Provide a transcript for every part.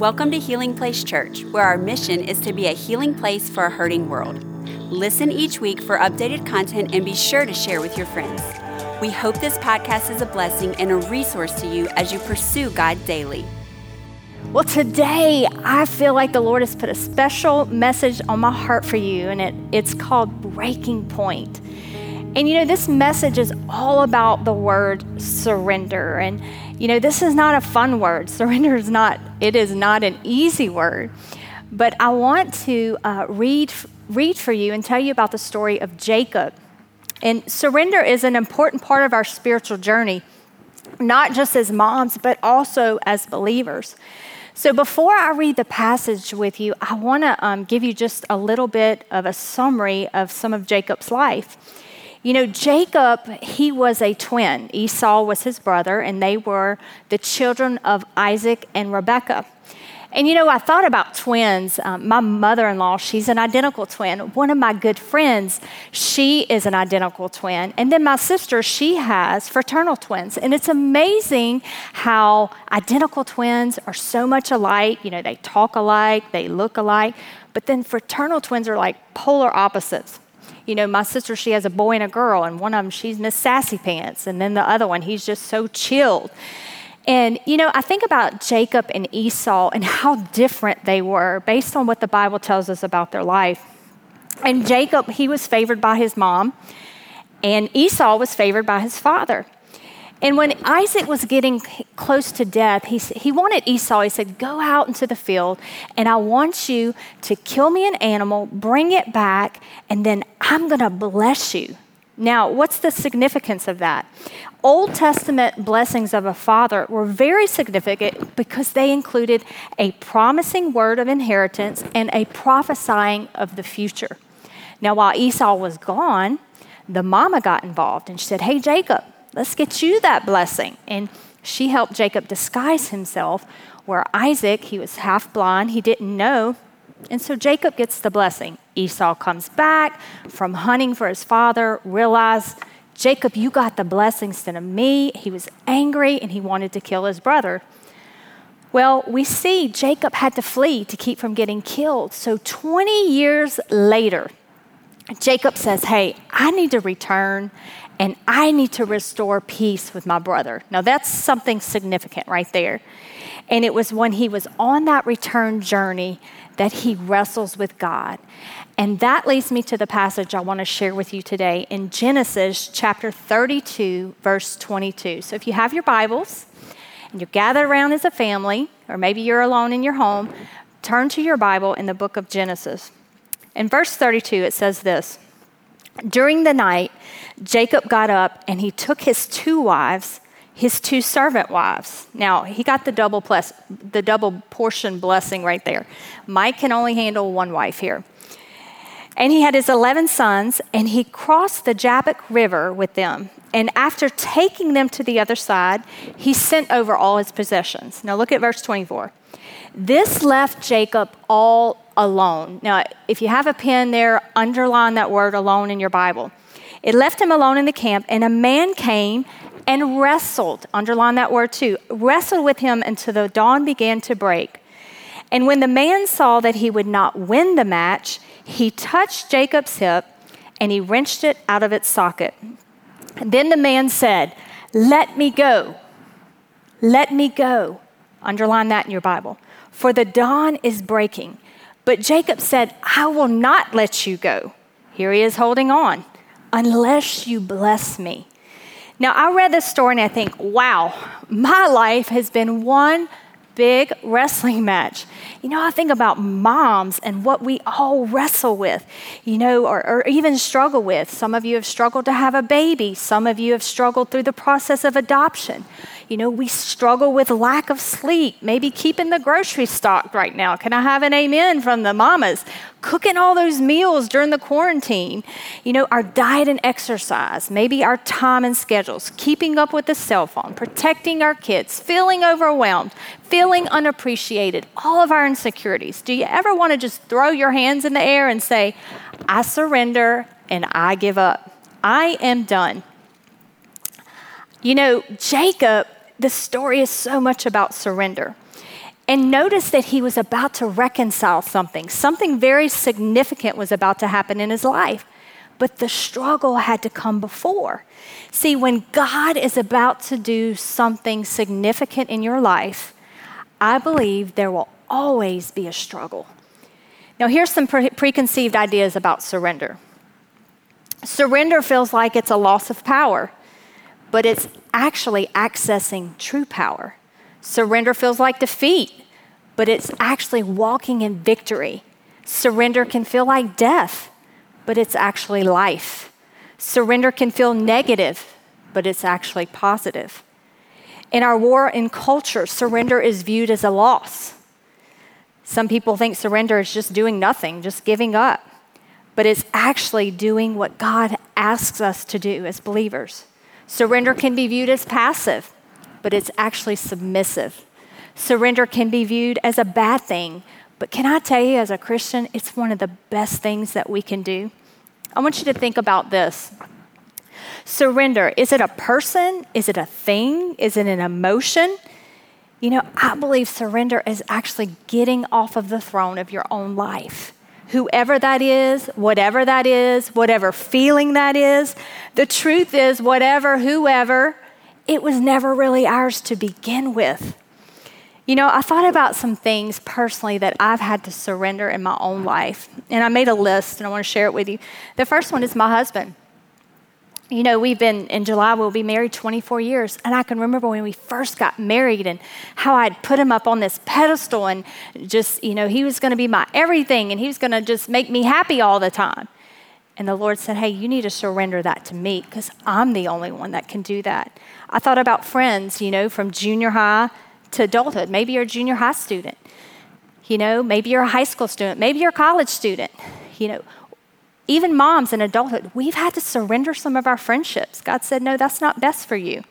Welcome to Healing Place Church, where our mission is to be a healing place for a hurting world. Listen each week for updated content and be sure to share with your friends. We hope this podcast is a blessing and a resource to you as you pursue God daily. Well, today I feel like the Lord has put a special message on my heart for you, and it, it's called Breaking Point. And you know, this message is all about the word surrender. And you know, this is not a fun word. Surrender is not, it is not an easy word. But I want to uh, read, read for you and tell you about the story of Jacob. And surrender is an important part of our spiritual journey, not just as moms, but also as believers. So, before I read the passage with you, I want to um, give you just a little bit of a summary of some of Jacob's life. You know, Jacob, he was a twin. Esau was his brother, and they were the children of Isaac and Rebekah. And you know, I thought about twins. Um, my mother in law, she's an identical twin. One of my good friends, she is an identical twin. And then my sister, she has fraternal twins. And it's amazing how identical twins are so much alike. You know, they talk alike, they look alike. But then fraternal twins are like polar opposites you know, my sister, she has a boy and a girl, and one of them, she's Miss Sassy Pants, and then the other one, he's just so chilled. And, you know, I think about Jacob and Esau and how different they were based on what the Bible tells us about their life. And Jacob, he was favored by his mom, and Esau was favored by his father. And when Isaac was getting close to death, he, he wanted Esau, he said, Go out into the field, and I want you to kill me an animal, bring it back, and then I'm going to bless you. Now, what's the significance of that? Old Testament blessings of a father were very significant because they included a promising word of inheritance and a prophesying of the future. Now, while Esau was gone, the mama got involved and she said, Hey, Jacob, Let's get you that blessing. And she helped Jacob disguise himself, where Isaac, he was half blind, he didn't know. And so Jacob gets the blessing. Esau comes back from hunting for his father, realized, Jacob, you got the blessing instead of me. He was angry and he wanted to kill his brother. Well, we see Jacob had to flee to keep from getting killed. So 20 years later, Jacob says, Hey, I need to return and I need to restore peace with my brother. Now, that's something significant right there. And it was when he was on that return journey that he wrestles with God. And that leads me to the passage I want to share with you today in Genesis chapter 32, verse 22. So if you have your Bibles and you're gathered around as a family, or maybe you're alone in your home, turn to your Bible in the book of Genesis. In verse 32, it says this During the night, Jacob got up and he took his two wives, his two servant wives. Now, he got the double, plus, the double portion blessing right there. Mike can only handle one wife here. And he had his 11 sons, and he crossed the Jabbok River with them. And after taking them to the other side, he sent over all his possessions. Now, look at verse 24. This left Jacob all alone. Now, if you have a pen there, underline that word alone in your Bible. It left him alone in the camp, and a man came and wrestled, underline that word too, wrestled with him until the dawn began to break. And when the man saw that he would not win the match, he touched Jacob's hip and he wrenched it out of its socket. And then the man said, Let me go. Let me go. Underline that in your Bible. For the dawn is breaking. But Jacob said, I will not let you go. Here he is holding on unless you bless me. Now, I read this story and I think, wow, my life has been one big wrestling match. You know, I think about moms and what we all wrestle with, you know, or, or, even struggle with. Some of you have struggled to have a baby, some of you have struggled through the process of adoption. You know, we struggle with lack of sleep, maybe keeping the grocery stocked right now. Can I have an amen from the mamas? Cooking all those meals during the quarantine. You know, our diet and exercise, maybe our time and schedules, keeping up with the cell phone, protecting our kids, feeling overwhelmed, feeling unappreciated, all of our insecurities. Do you ever want to just throw your hands in the air and say, I surrender and I give up? I am done. You know, Jacob the story is so much about surrender. and notice that he was about to reconcile something. Something very significant was about to happen in his life, but the struggle had to come before. See, when God is about to do something significant in your life, I believe there will always be a struggle. Now, here's some pre- preconceived ideas about surrender. Surrender feels like it's a loss of power, but it's actually accessing true power. Surrender feels like defeat, but it's actually walking in victory. Surrender can feel like death, but it's actually life. Surrender can feel negative, but it's actually positive. In our war in culture, surrender is viewed as a loss. Some people think surrender is just doing nothing, just giving up, but it's actually doing what God asks us to do as believers. Surrender can be viewed as passive, but it's actually submissive. Surrender can be viewed as a bad thing, but can I tell you, as a Christian, it's one of the best things that we can do? I want you to think about this. Surrender is it a person? Is it a thing? Is it an emotion? You know, I believe surrender is actually getting off of the throne of your own life. Whoever that is, whatever that is, whatever feeling that is, the truth is, whatever, whoever, it was never really ours to begin with. You know, I thought about some things personally that I've had to surrender in my own life, and I made a list and I want to share it with you. The first one is my husband. You know, we've been in July, we'll be married 24 years. And I can remember when we first got married and how I'd put him up on this pedestal and just, you know, he was going to be my everything and he was going to just make me happy all the time. And the Lord said, Hey, you need to surrender that to me because I'm the only one that can do that. I thought about friends, you know, from junior high to adulthood. Maybe you're a junior high student. You know, maybe you're a high school student. Maybe you're a college student. You know, even moms in adulthood, we've had to surrender some of our friendships. God said, No, that's not best for you.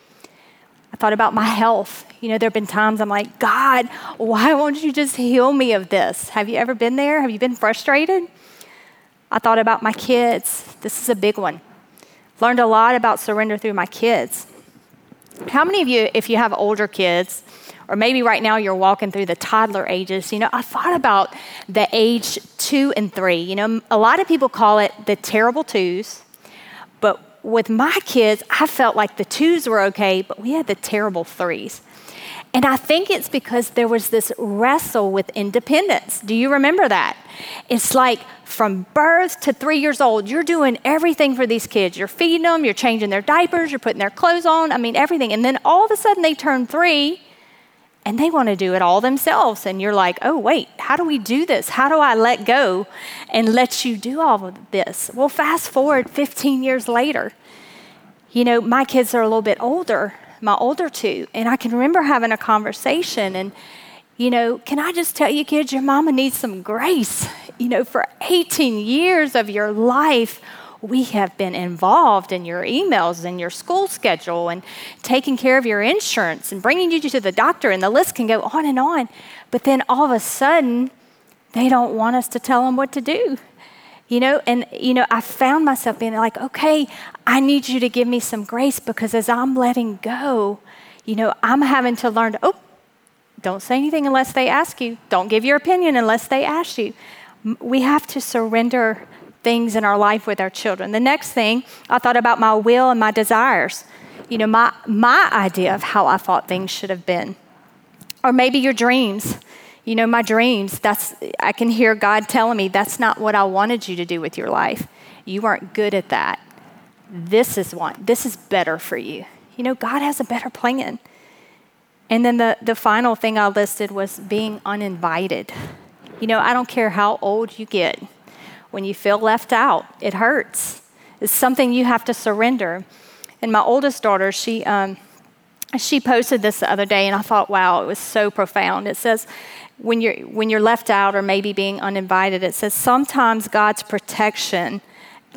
I thought about my health. You know, there have been times I'm like, God, why won't you just heal me of this? Have you ever been there? Have you been frustrated? I thought about my kids. This is a big one. Learned a lot about surrender through my kids. How many of you, if you have older kids, or maybe right now you're walking through the toddler ages. You know, I thought about the age two and three. You know, a lot of people call it the terrible twos, but with my kids, I felt like the twos were okay, but we had the terrible threes. And I think it's because there was this wrestle with independence. Do you remember that? It's like from birth to three years old, you're doing everything for these kids. You're feeding them, you're changing their diapers, you're putting their clothes on. I mean, everything. And then all of a sudden they turn three and they want to do it all themselves. And you're like, oh, wait, how do we do this? How do I let go and let you do all of this? Well, fast forward 15 years later, you know, my kids are a little bit older, my older two, and I can remember having a conversation and, you know, can I just tell you, kids, your mama needs some grace. You know, for 18 years of your life, we have been involved in your emails and your school schedule and taking care of your insurance and bringing you to the doctor, and the list can go on and on. But then all of a sudden, they don't want us to tell them what to do. You know, and you know, I found myself being like, okay, I need you to give me some grace because as I'm letting go, you know, I'm having to learn to, oh, don't say anything unless they ask you. Don't give your opinion unless they ask you. We have to surrender things in our life with our children. The next thing, I thought about my will and my desires. You know, my, my idea of how I thought things should have been. Or maybe your dreams. You know, my dreams, that's, I can hear God telling me that's not what I wanted you to do with your life. You weren't good at that. This is one, this is better for you. You know, God has a better plan. And then the, the final thing I listed was being uninvited. You know, I don't care how old you get, when you feel left out. It hurts. It's something you have to surrender. And my oldest daughter, she, um, she posted this the other day, and I thought, wow, it was so profound. It says, when you're, when you're left out or maybe being uninvited, it says, sometimes God's protection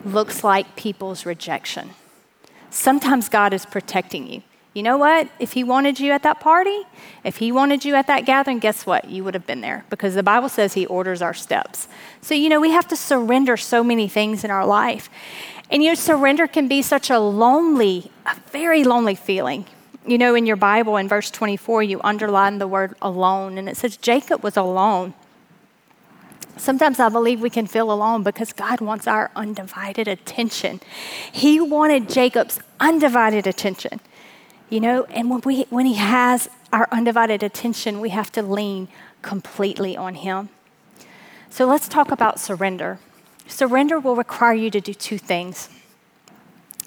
looks like people's rejection. Sometimes God is protecting you. You know what? If he wanted you at that party, if he wanted you at that gathering, guess what? You would have been there because the Bible says he orders our steps. So, you know, we have to surrender so many things in our life. And you know, surrender can be such a lonely, a very lonely feeling. You know, in your Bible, in verse 24, you underline the word alone, and it says Jacob was alone. Sometimes I believe we can feel alone because God wants our undivided attention. He wanted Jacob's undivided attention. You know, and when, we, when He has our undivided attention, we have to lean completely on Him. So let's talk about surrender. Surrender will require you to do two things.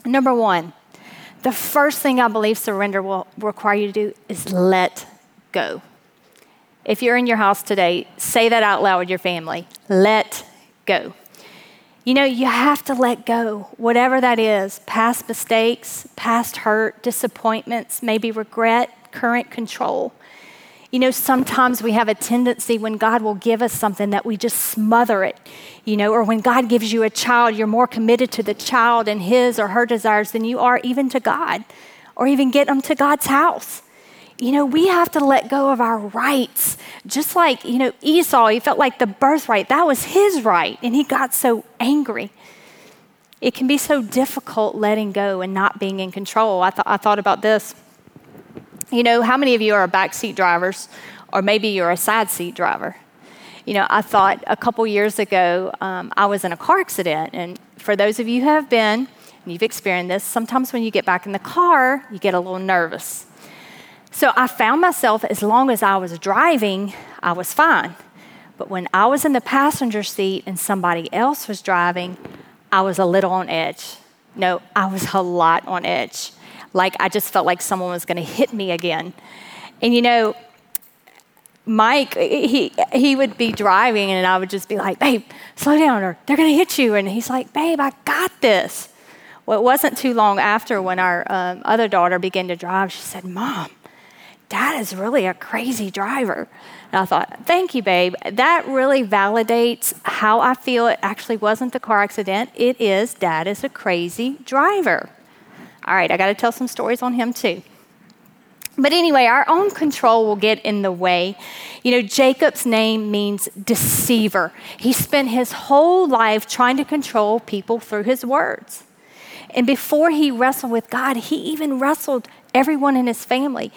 Number one, the first thing I believe surrender will require you to do is let go. If you're in your house today, say that out loud with your family. Let go. You know, you have to let go, whatever that is past mistakes, past hurt, disappointments, maybe regret, current control. You know, sometimes we have a tendency when God will give us something that we just smother it, you know, or when God gives you a child, you're more committed to the child and his or her desires than you are even to God, or even get them to God's house. You know, we have to let go of our rights. Just like, you know, Esau, he felt like the birthright, that was his right, and he got so angry. It can be so difficult letting go and not being in control. I, th- I thought about this. You know, how many of you are backseat drivers, or maybe you're a side seat driver? You know, I thought a couple years ago um, I was in a car accident, and for those of you who have been, and you've experienced this, sometimes when you get back in the car, you get a little nervous. So I found myself, as long as I was driving, I was fine. But when I was in the passenger seat and somebody else was driving, I was a little on edge. No, I was a lot on edge like I just felt like someone was going to hit me again. And you know, Mike, he, he would be driving and I would just be like, babe, slow down or they're going to hit you. And he's like, babe, I got this. Well, it wasn't too long after when our um, other daughter began to drive, she said, Mom, dad is really a crazy driver. And I thought, thank you, babe. That really validates how I feel. It actually wasn't the car accident, it is dad is a crazy driver. All right, I got to tell some stories on him too. But anyway, our own control will get in the way. You know, Jacob's name means deceiver. He spent his whole life trying to control people through his words. And before he wrestled with God, he even wrestled everyone in his family.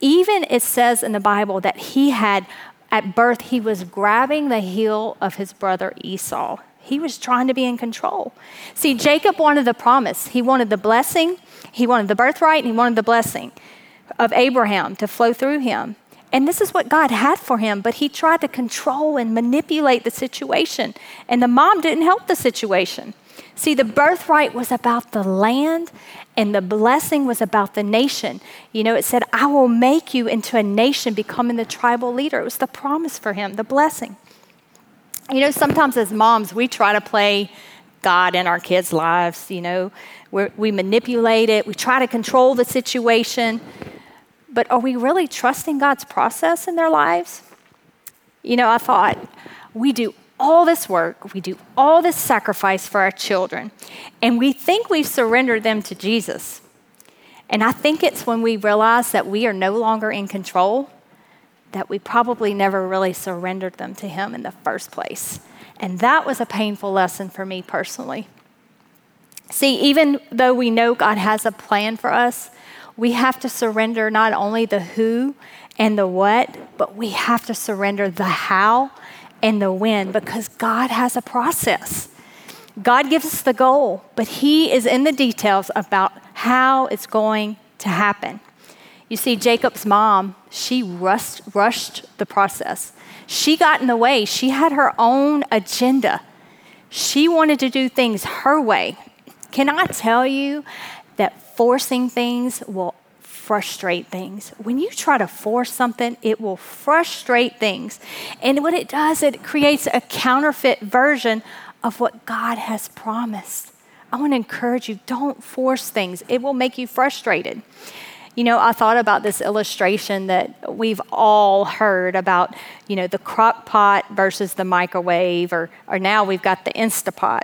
Even it says in the Bible that he had, at birth, he was grabbing the heel of his brother Esau. He was trying to be in control. See, Jacob wanted the promise, he wanted the blessing, he wanted the birthright and he wanted the blessing of Abraham to flow through him. And this is what God had for him, but he tried to control and manipulate the situation. And the mom didn't help the situation. See, the birthright was about the land, and the blessing was about the nation. You know, it said, I will make you into a nation, becoming the tribal leader. It was the promise for him, the blessing. You know, sometimes as moms, we try to play God in our kids' lives. You know, We're, we manipulate it, we try to control the situation. But are we really trusting God's process in their lives? You know, I thought we do all this work, we do all this sacrifice for our children, and we think we've surrendered them to Jesus. And I think it's when we realize that we are no longer in control that we probably never really surrendered them to Him in the first place. And that was a painful lesson for me personally. See, even though we know God has a plan for us, we have to surrender not only the who and the what, but we have to surrender the how and the when because God has a process. God gives us the goal, but He is in the details about how it's going to happen. You see, Jacob's mom, she rushed, rushed the process. She got in the way. She had her own agenda. She wanted to do things her way. Can I tell you that forcing things will frustrate things? When you try to force something, it will frustrate things. And what it does, it creates a counterfeit version of what God has promised. I want to encourage you don't force things, it will make you frustrated. You know, I thought about this illustration that we've all heard about, you know, the crock pot versus the microwave, or, or now we've got the Instapot.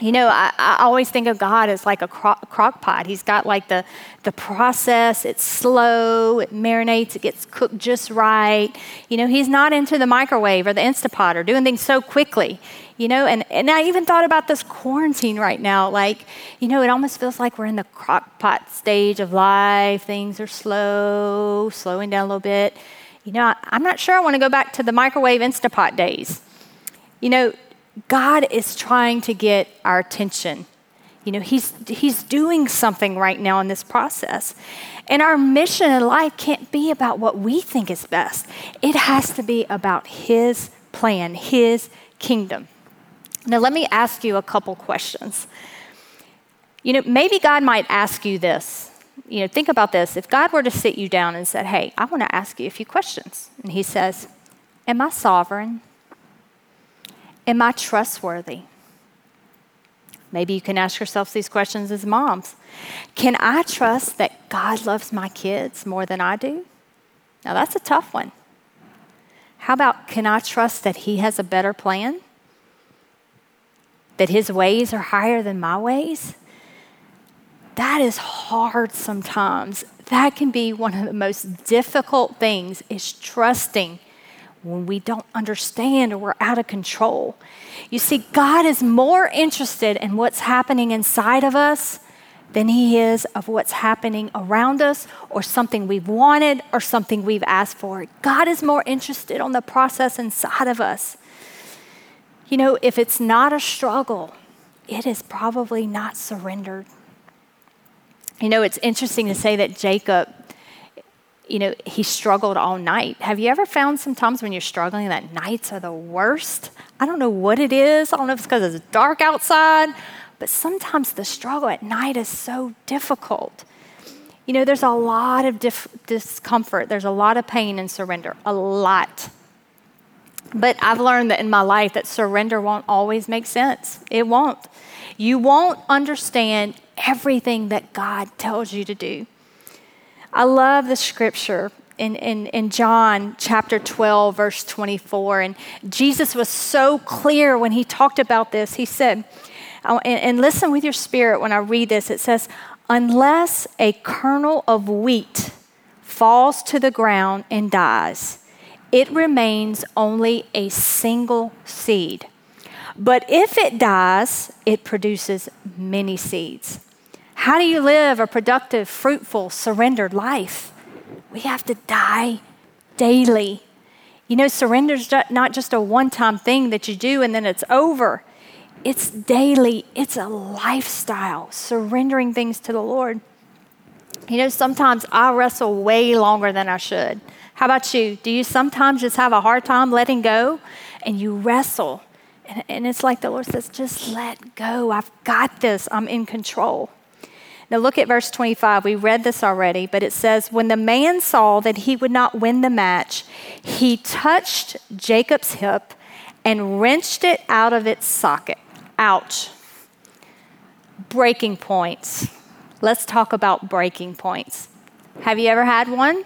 You know, I, I, always think of God as like a crock, crock, pot. He's got like the, the process, it's slow, it marinates, it gets cooked just right. You know, He's not into the microwave or the Instapot or doing things so quickly. You know, and, and I even thought about this quarantine right now. Like, you know, it almost feels like we're in the crock pot stage of life. Things are slow, slowing down a little bit. You know, I, I'm not sure I want to go back to the microwave Instapot days. You know, God is trying to get our attention. You know, he's, he's doing something right now in this process. And our mission in life can't be about what we think is best, it has to be about His plan, His kingdom. Now, let me ask you a couple questions. You know, maybe God might ask you this. You know, think about this. If God were to sit you down and said, Hey, I want to ask you a few questions, and He says, Am I sovereign? Am I trustworthy? Maybe you can ask yourself these questions as moms. Can I trust that God loves my kids more than I do? Now, that's a tough one. How about can I trust that He has a better plan? That His ways are higher than my ways? That is hard sometimes. That can be one of the most difficult things is trusting when we don't understand or we're out of control. You see, God is more interested in what's happening inside of us than He is of what's happening around us or something we've wanted or something we've asked for. God is more interested on the process inside of us. You know, if it's not a struggle, it is probably not surrendered. You know, it's interesting to say that Jacob you know, he struggled all night. Have you ever found sometimes when you're struggling that nights are the worst? I don't know what it is. I don't know if it's because it's dark outside, but sometimes the struggle at night is so difficult. You know, there's a lot of dif- discomfort, there's a lot of pain in surrender, a lot. But I've learned that in my life that surrender won't always make sense. It won't. You won't understand everything that God tells you to do. I love the scripture in, in, in John chapter 12, verse 24. And Jesus was so clear when he talked about this. He said, oh, and, and listen with your spirit when I read this. It says, Unless a kernel of wheat falls to the ground and dies, it remains only a single seed. But if it dies, it produces many seeds. How do you live a productive, fruitful, surrendered life? We have to die daily. You know, surrender is not just a one time thing that you do and then it's over. It's daily, it's a lifestyle, surrendering things to the Lord. You know, sometimes I wrestle way longer than I should. How about you? Do you sometimes just have a hard time letting go and you wrestle? And, and it's like the Lord says, just let go. I've got this, I'm in control. Now look at verse 25. We read this already, but it says, When the man saw that he would not win the match, he touched Jacob's hip and wrenched it out of its socket. Ouch. Breaking points. Let's talk about breaking points. Have you ever had one?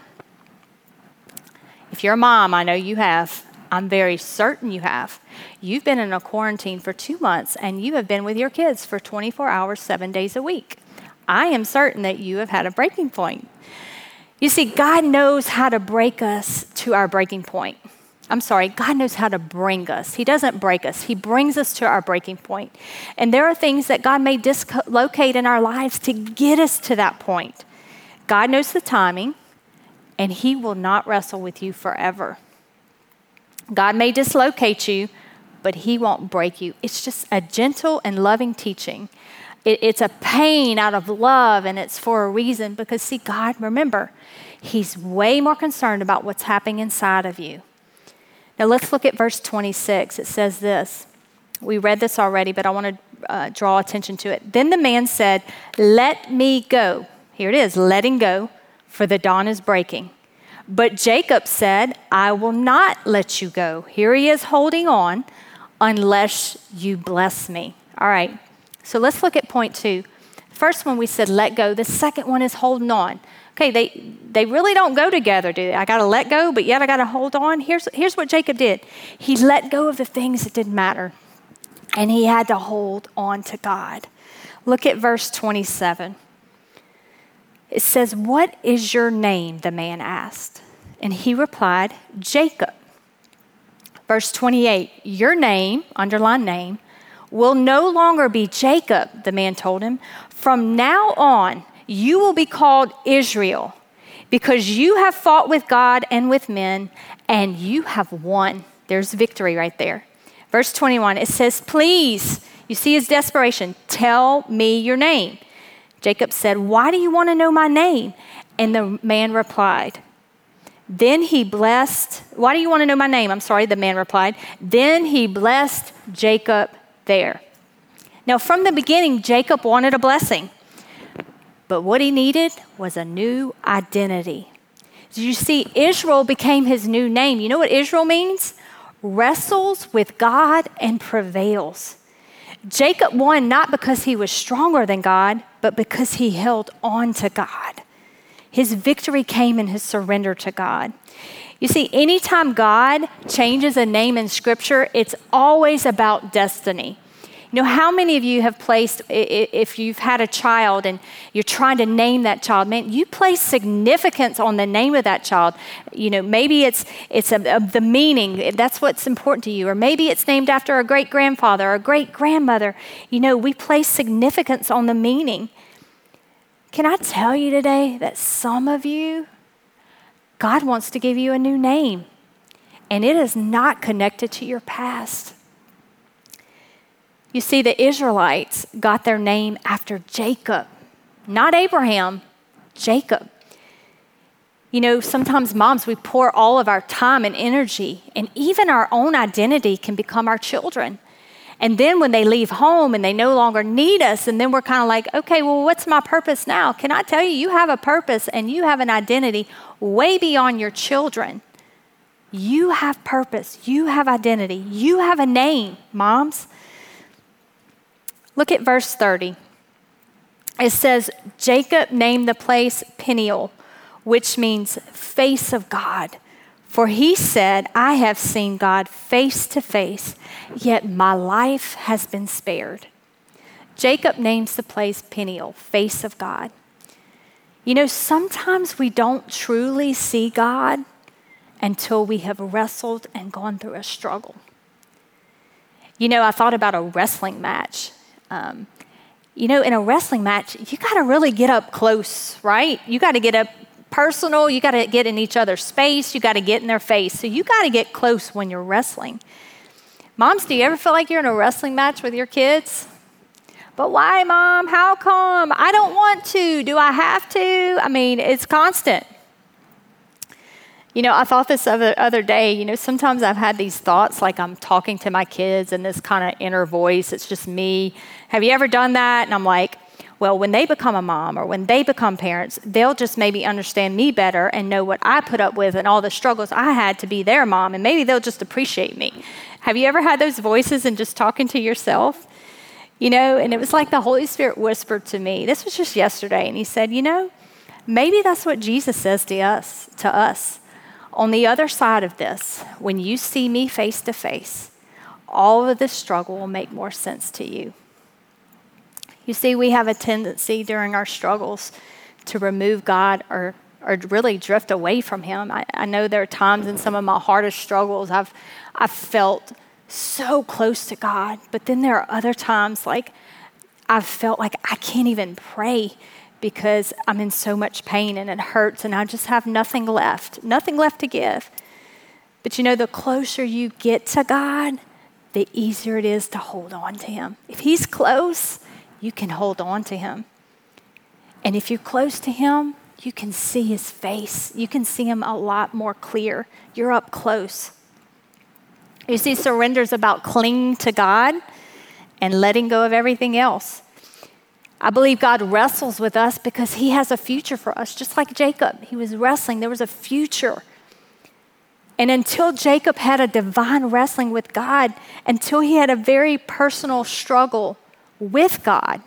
If you're a mom, I know you have. I'm very certain you have. You've been in a quarantine for two months and you have been with your kids for 24 hours, seven days a week. I am certain that you have had a breaking point. You see, God knows how to break us to our breaking point. I'm sorry, God knows how to bring us. He doesn't break us, He brings us to our breaking point. And there are things that God may dislocate in our lives to get us to that point. God knows the timing, and He will not wrestle with you forever. God may dislocate you, but He won't break you. It's just a gentle and loving teaching it, it's a pain out of love, and it's for a reason because, see, God, remember, He's way more concerned about what's happening inside of you. Now, let's look at verse 26. It says this. We read this already, but I want to uh, draw attention to it. Then the man said, Let me go. Here it is, letting go, for the dawn is breaking. But Jacob said, I will not let you go. Here he is holding on unless you bless me. All right, so let's look at point two. First one we said let go. The second one is holding on. Okay, they, they really don't go together, do they? I got to let go, but yet I got to hold on. Here's, here's what Jacob did he let go of the things that didn't matter. and he had to hold on to God. Look at verse 27. It says, What is your name? the man asked. And he replied, Jacob. Verse 28, Your name, underline name, will no longer be Jacob, the man told him. From now on, you will be called Israel because you have fought with God and with men, and you have won. There's victory right there. Verse 21, it says, Please, you see his desperation, tell me your name. Jacob said, Why do you want to know my name? And the man replied, Then he blessed, Why do you want to know my name? I'm sorry, the man replied. Then he blessed Jacob there. Now, from the beginning, Jacob wanted a blessing. But what he needed was a new identity. Did you see? Israel became his new name. You know what Israel means? Wrestles with God and prevails. Jacob won not because he was stronger than God, but because he held on to God. His victory came in his surrender to God. You see, anytime God changes a name in Scripture, it's always about destiny. You know, how many of you have placed, if you've had a child and you're trying to name that child, man, you place significance on the name of that child. You know, maybe it's, it's a, a, the meaning, that's what's important to you. Or maybe it's named after a great grandfather or a great grandmother. You know, we place significance on the meaning. Can I tell you today that some of you, God wants to give you a new name, and it is not connected to your past. You see, the Israelites got their name after Jacob, not Abraham, Jacob. You know, sometimes moms, we pour all of our time and energy, and even our own identity can become our children. And then when they leave home and they no longer need us, and then we're kind of like, okay, well, what's my purpose now? Can I tell you, you have a purpose and you have an identity way beyond your children. You have purpose, you have identity, you have a name, moms. Look at verse 30. It says, Jacob named the place Peniel, which means face of God. For he said, I have seen God face to face, yet my life has been spared. Jacob names the place Peniel, face of God. You know, sometimes we don't truly see God until we have wrestled and gone through a struggle. You know, I thought about a wrestling match. Um, you know, in a wrestling match, you got to really get up close, right? You got to get up personal. You got to get in each other's space. You got to get in their face. So you got to get close when you're wrestling. Moms, do you ever feel like you're in a wrestling match with your kids? But why, mom? How come? I don't want to. Do I have to? I mean, it's constant. You know, I thought this other, other day, you know, sometimes I've had these thoughts like I'm talking to my kids and this kind of inner voice, it's just me. Have you ever done that? And I'm like, well, when they become a mom or when they become parents, they'll just maybe understand me better and know what I put up with and all the struggles I had to be their mom, and maybe they'll just appreciate me. Have you ever had those voices and just talking to yourself? You know, and it was like the Holy Spirit whispered to me. This was just yesterday, and He said, You know, maybe that's what Jesus says to us, to us. On the other side of this, when you see me face to face, all of this struggle will make more sense to you. You see, we have a tendency during our struggles to remove God or, or really drift away from Him. I, I know there are times in some of my hardest struggles I've, I've felt so close to God, but then there are other times like I've felt like I can't even pray because I'm in so much pain and it hurts and I just have nothing left, nothing left to give. But you know, the closer you get to God, the easier it is to hold on to Him. If He's close, you can hold on to Him. And if you're close to Him, you can see His face. You can see Him a lot more clear. You're up close. You see, surrender is about clinging to God and letting go of everything else. I believe God wrestles with us because He has a future for us, just like Jacob. He was wrestling, there was a future. And until Jacob had a divine wrestling with God, until he had a very personal struggle with God,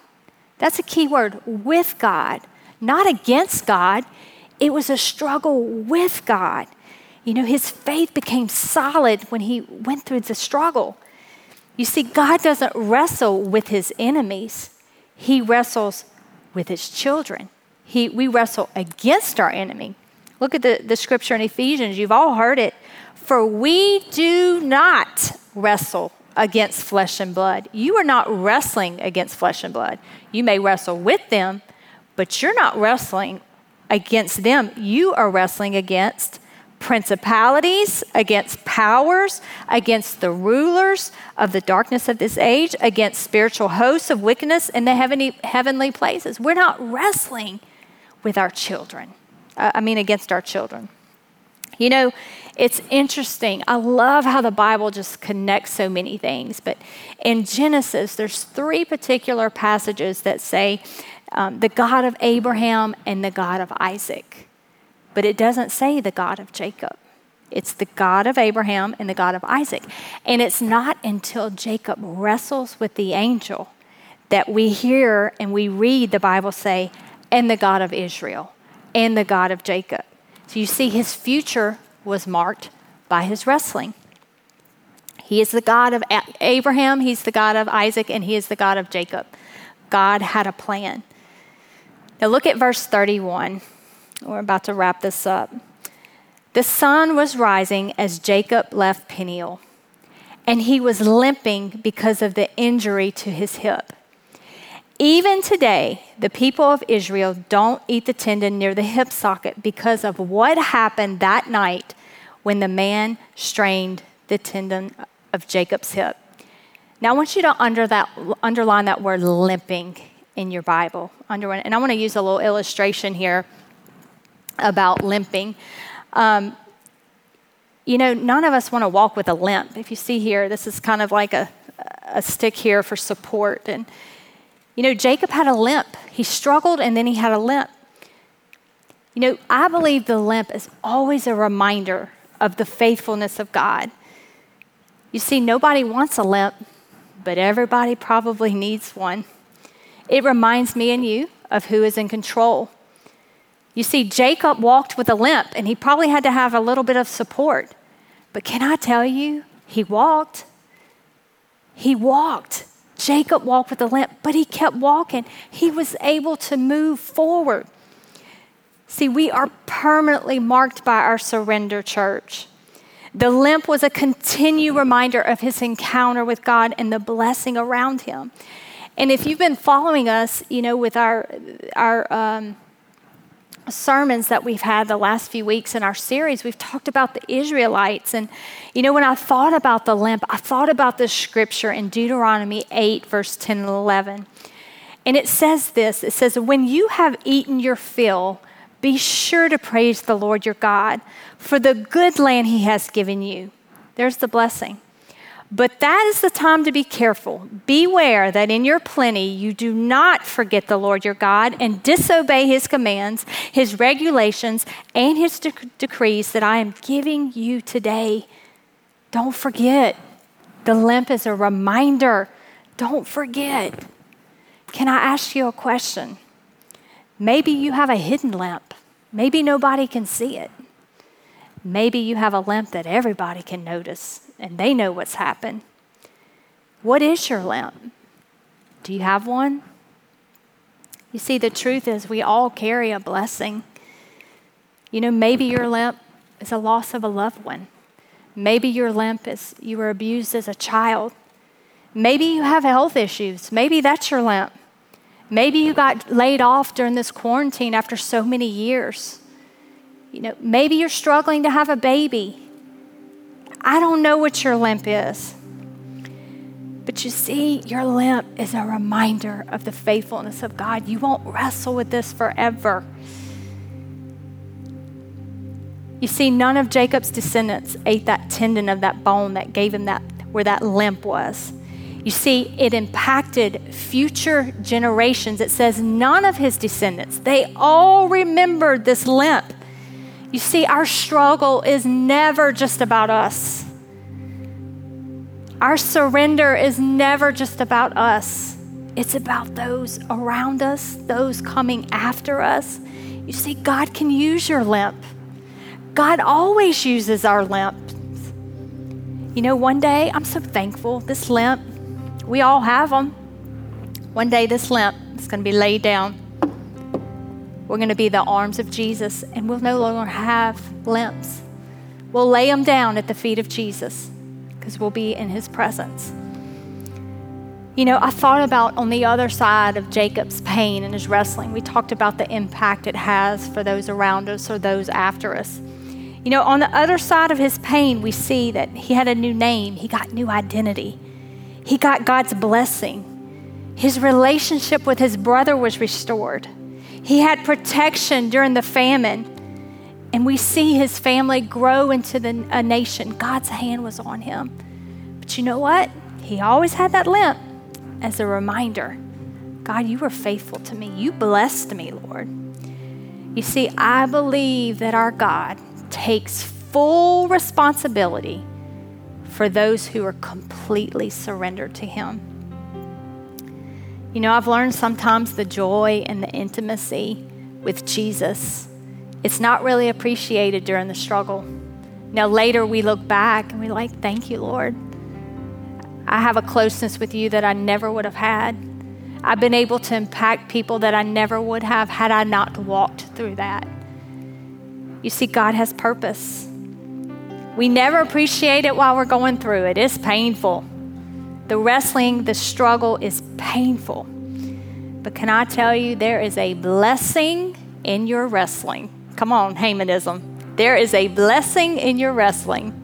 that's a key word with God, not against God. It was a struggle with God. You know, his faith became solid when he went through the struggle. You see, God doesn't wrestle with his enemies, he wrestles with his children. He, we wrestle against our enemy. Look at the, the scripture in Ephesians. You've all heard it. For we do not wrestle against flesh and blood. You are not wrestling against flesh and blood. You may wrestle with them, but you're not wrestling against them. You are wrestling against principalities, against powers, against the rulers of the darkness of this age, against spiritual hosts of wickedness in the heavenly, heavenly places. We're not wrestling with our children. Uh, I mean, against our children. You know, it's interesting. I love how the Bible just connects so many things. But in Genesis, there's three particular passages that say um, the God of Abraham and the God of Isaac. But it doesn't say the God of Jacob. It's the God of Abraham and the God of Isaac. And it's not until Jacob wrestles with the angel that we hear and we read the Bible say, and the God of Israel and the God of Jacob. So you see, his future was marked by his wrestling. He is the God of Abraham, he's the God of Isaac, and he is the God of Jacob. God had a plan. Now look at verse 31. We're about to wrap this up. The sun was rising as Jacob left Peniel, and he was limping because of the injury to his hip. Even today, the people of Israel don't eat the tendon near the hip socket because of what happened that night when the man strained the tendon of Jacob's hip. Now, I want you to under that, underline that word limping in your Bible. Underline, and I want to use a little illustration here about limping. Um, you know, none of us want to walk with a limp. If you see here, this is kind of like a, a stick here for support. And, you know, Jacob had a limp. He struggled and then he had a limp. You know, I believe the limp is always a reminder of the faithfulness of God. You see, nobody wants a limp, but everybody probably needs one. It reminds me and you of who is in control. You see, Jacob walked with a limp, and he probably had to have a little bit of support. But can I tell you, he walked. He walked. Jacob walked with a limp, but he kept walking. He was able to move forward. See, we are permanently marked by our surrender, church. The limp was a continued reminder of his encounter with God and the blessing around him. And if you've been following us, you know, with our, our um, sermons that we've had the last few weeks in our series, we've talked about the Israelites. And, you know, when I thought about the limp, I thought about this scripture in Deuteronomy 8, verse 10 and 11. And it says this it says, When you have eaten your fill, be sure to praise the Lord your God for the good land he has given you. There's the blessing. But that is the time to be careful. Beware that in your plenty you do not forget the Lord your God and disobey his commands, his regulations, and his de- decrees that I am giving you today. Don't forget. The limp is a reminder. Don't forget. Can I ask you a question? Maybe you have a hidden limp. Maybe nobody can see it. Maybe you have a limp that everybody can notice and they know what's happened. What is your limp? Do you have one? You see, the truth is, we all carry a blessing. You know, maybe your limp is a loss of a loved one. Maybe your limp is you were abused as a child. Maybe you have health issues. Maybe that's your limp. Maybe you got laid off during this quarantine after so many years. You know, maybe you're struggling to have a baby. I don't know what your limp is. But you see, your limp is a reminder of the faithfulness of God. You won't wrestle with this forever. You see, none of Jacob's descendants ate that tendon of that bone that gave him that, where that limp was. You see, it impacted future generations. It says none of his descendants, they all remembered this limp. You see, our struggle is never just about us. Our surrender is never just about us. It's about those around us, those coming after us. You see, God can use your limp. God always uses our limps. You know, one day, I'm so thankful, this limp, we all have them. One day, this limp is going to be laid down. We're going to be the arms of Jesus, and we'll no longer have limps. We'll lay them down at the feet of Jesus because we'll be in his presence. You know, I thought about on the other side of Jacob's pain and his wrestling, we talked about the impact it has for those around us or those after us. You know, on the other side of his pain, we see that he had a new name, he got new identity, he got God's blessing. His relationship with his brother was restored. He had protection during the famine. And we see his family grow into the, a nation. God's hand was on him. But you know what? He always had that limp as a reminder God, you were faithful to me. You blessed me, Lord. You see, I believe that our God takes full responsibility for those who are completely surrendered to Him. You know, I've learned sometimes the joy and the intimacy with Jesus. It's not really appreciated during the struggle. Now, later we look back and we're like, thank you, Lord. I have a closeness with you that I never would have had. I've been able to impact people that I never would have had I not walked through that. You see, God has purpose. We never appreciate it while we're going through it. It's painful. The wrestling, the struggle is painful. But can I tell you, there is a blessing in your wrestling. Come on, Hamanism. There is a blessing in your wrestling.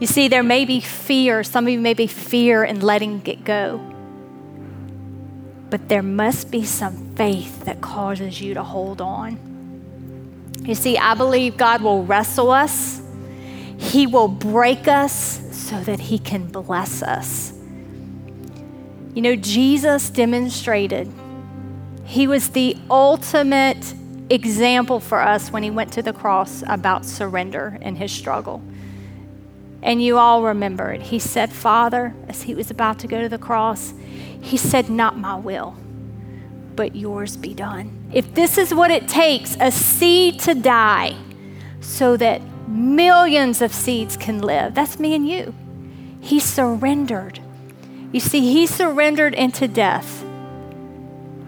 You see, there may be fear. Some of you may be fear in letting it go. But there must be some faith that causes you to hold on. You see, I believe God will wrestle us, He will break us so that He can bless us. You know, Jesus demonstrated, He was the ultimate example for us when He went to the cross about surrender and His struggle. And you all remember it. He said, Father, as he was about to go to the cross, he said, Not my will, but yours be done. If this is what it takes, a seed to die so that millions of seeds can live, that's me and you. He surrendered. You see, he surrendered into death.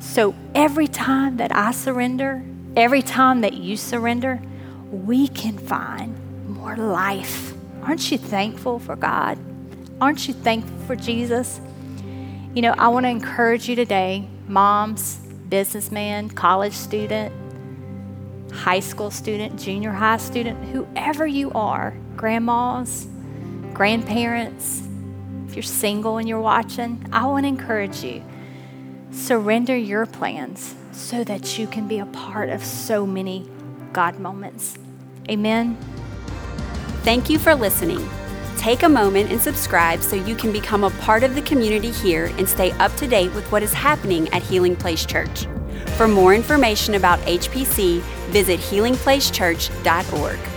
So every time that I surrender, every time that you surrender, we can find more life. Aren't you thankful for God? Aren't you thankful for Jesus? You know, I want to encourage you today, moms, businessman, college student, high school student, junior high student, whoever you are, grandmas, grandparents, you're single and you're watching, I want to encourage you. Surrender your plans so that you can be a part of so many God moments. Amen. Thank you for listening. Take a moment and subscribe so you can become a part of the community here and stay up to date with what is happening at Healing Place Church. For more information about HPC, visit healingplacechurch.org.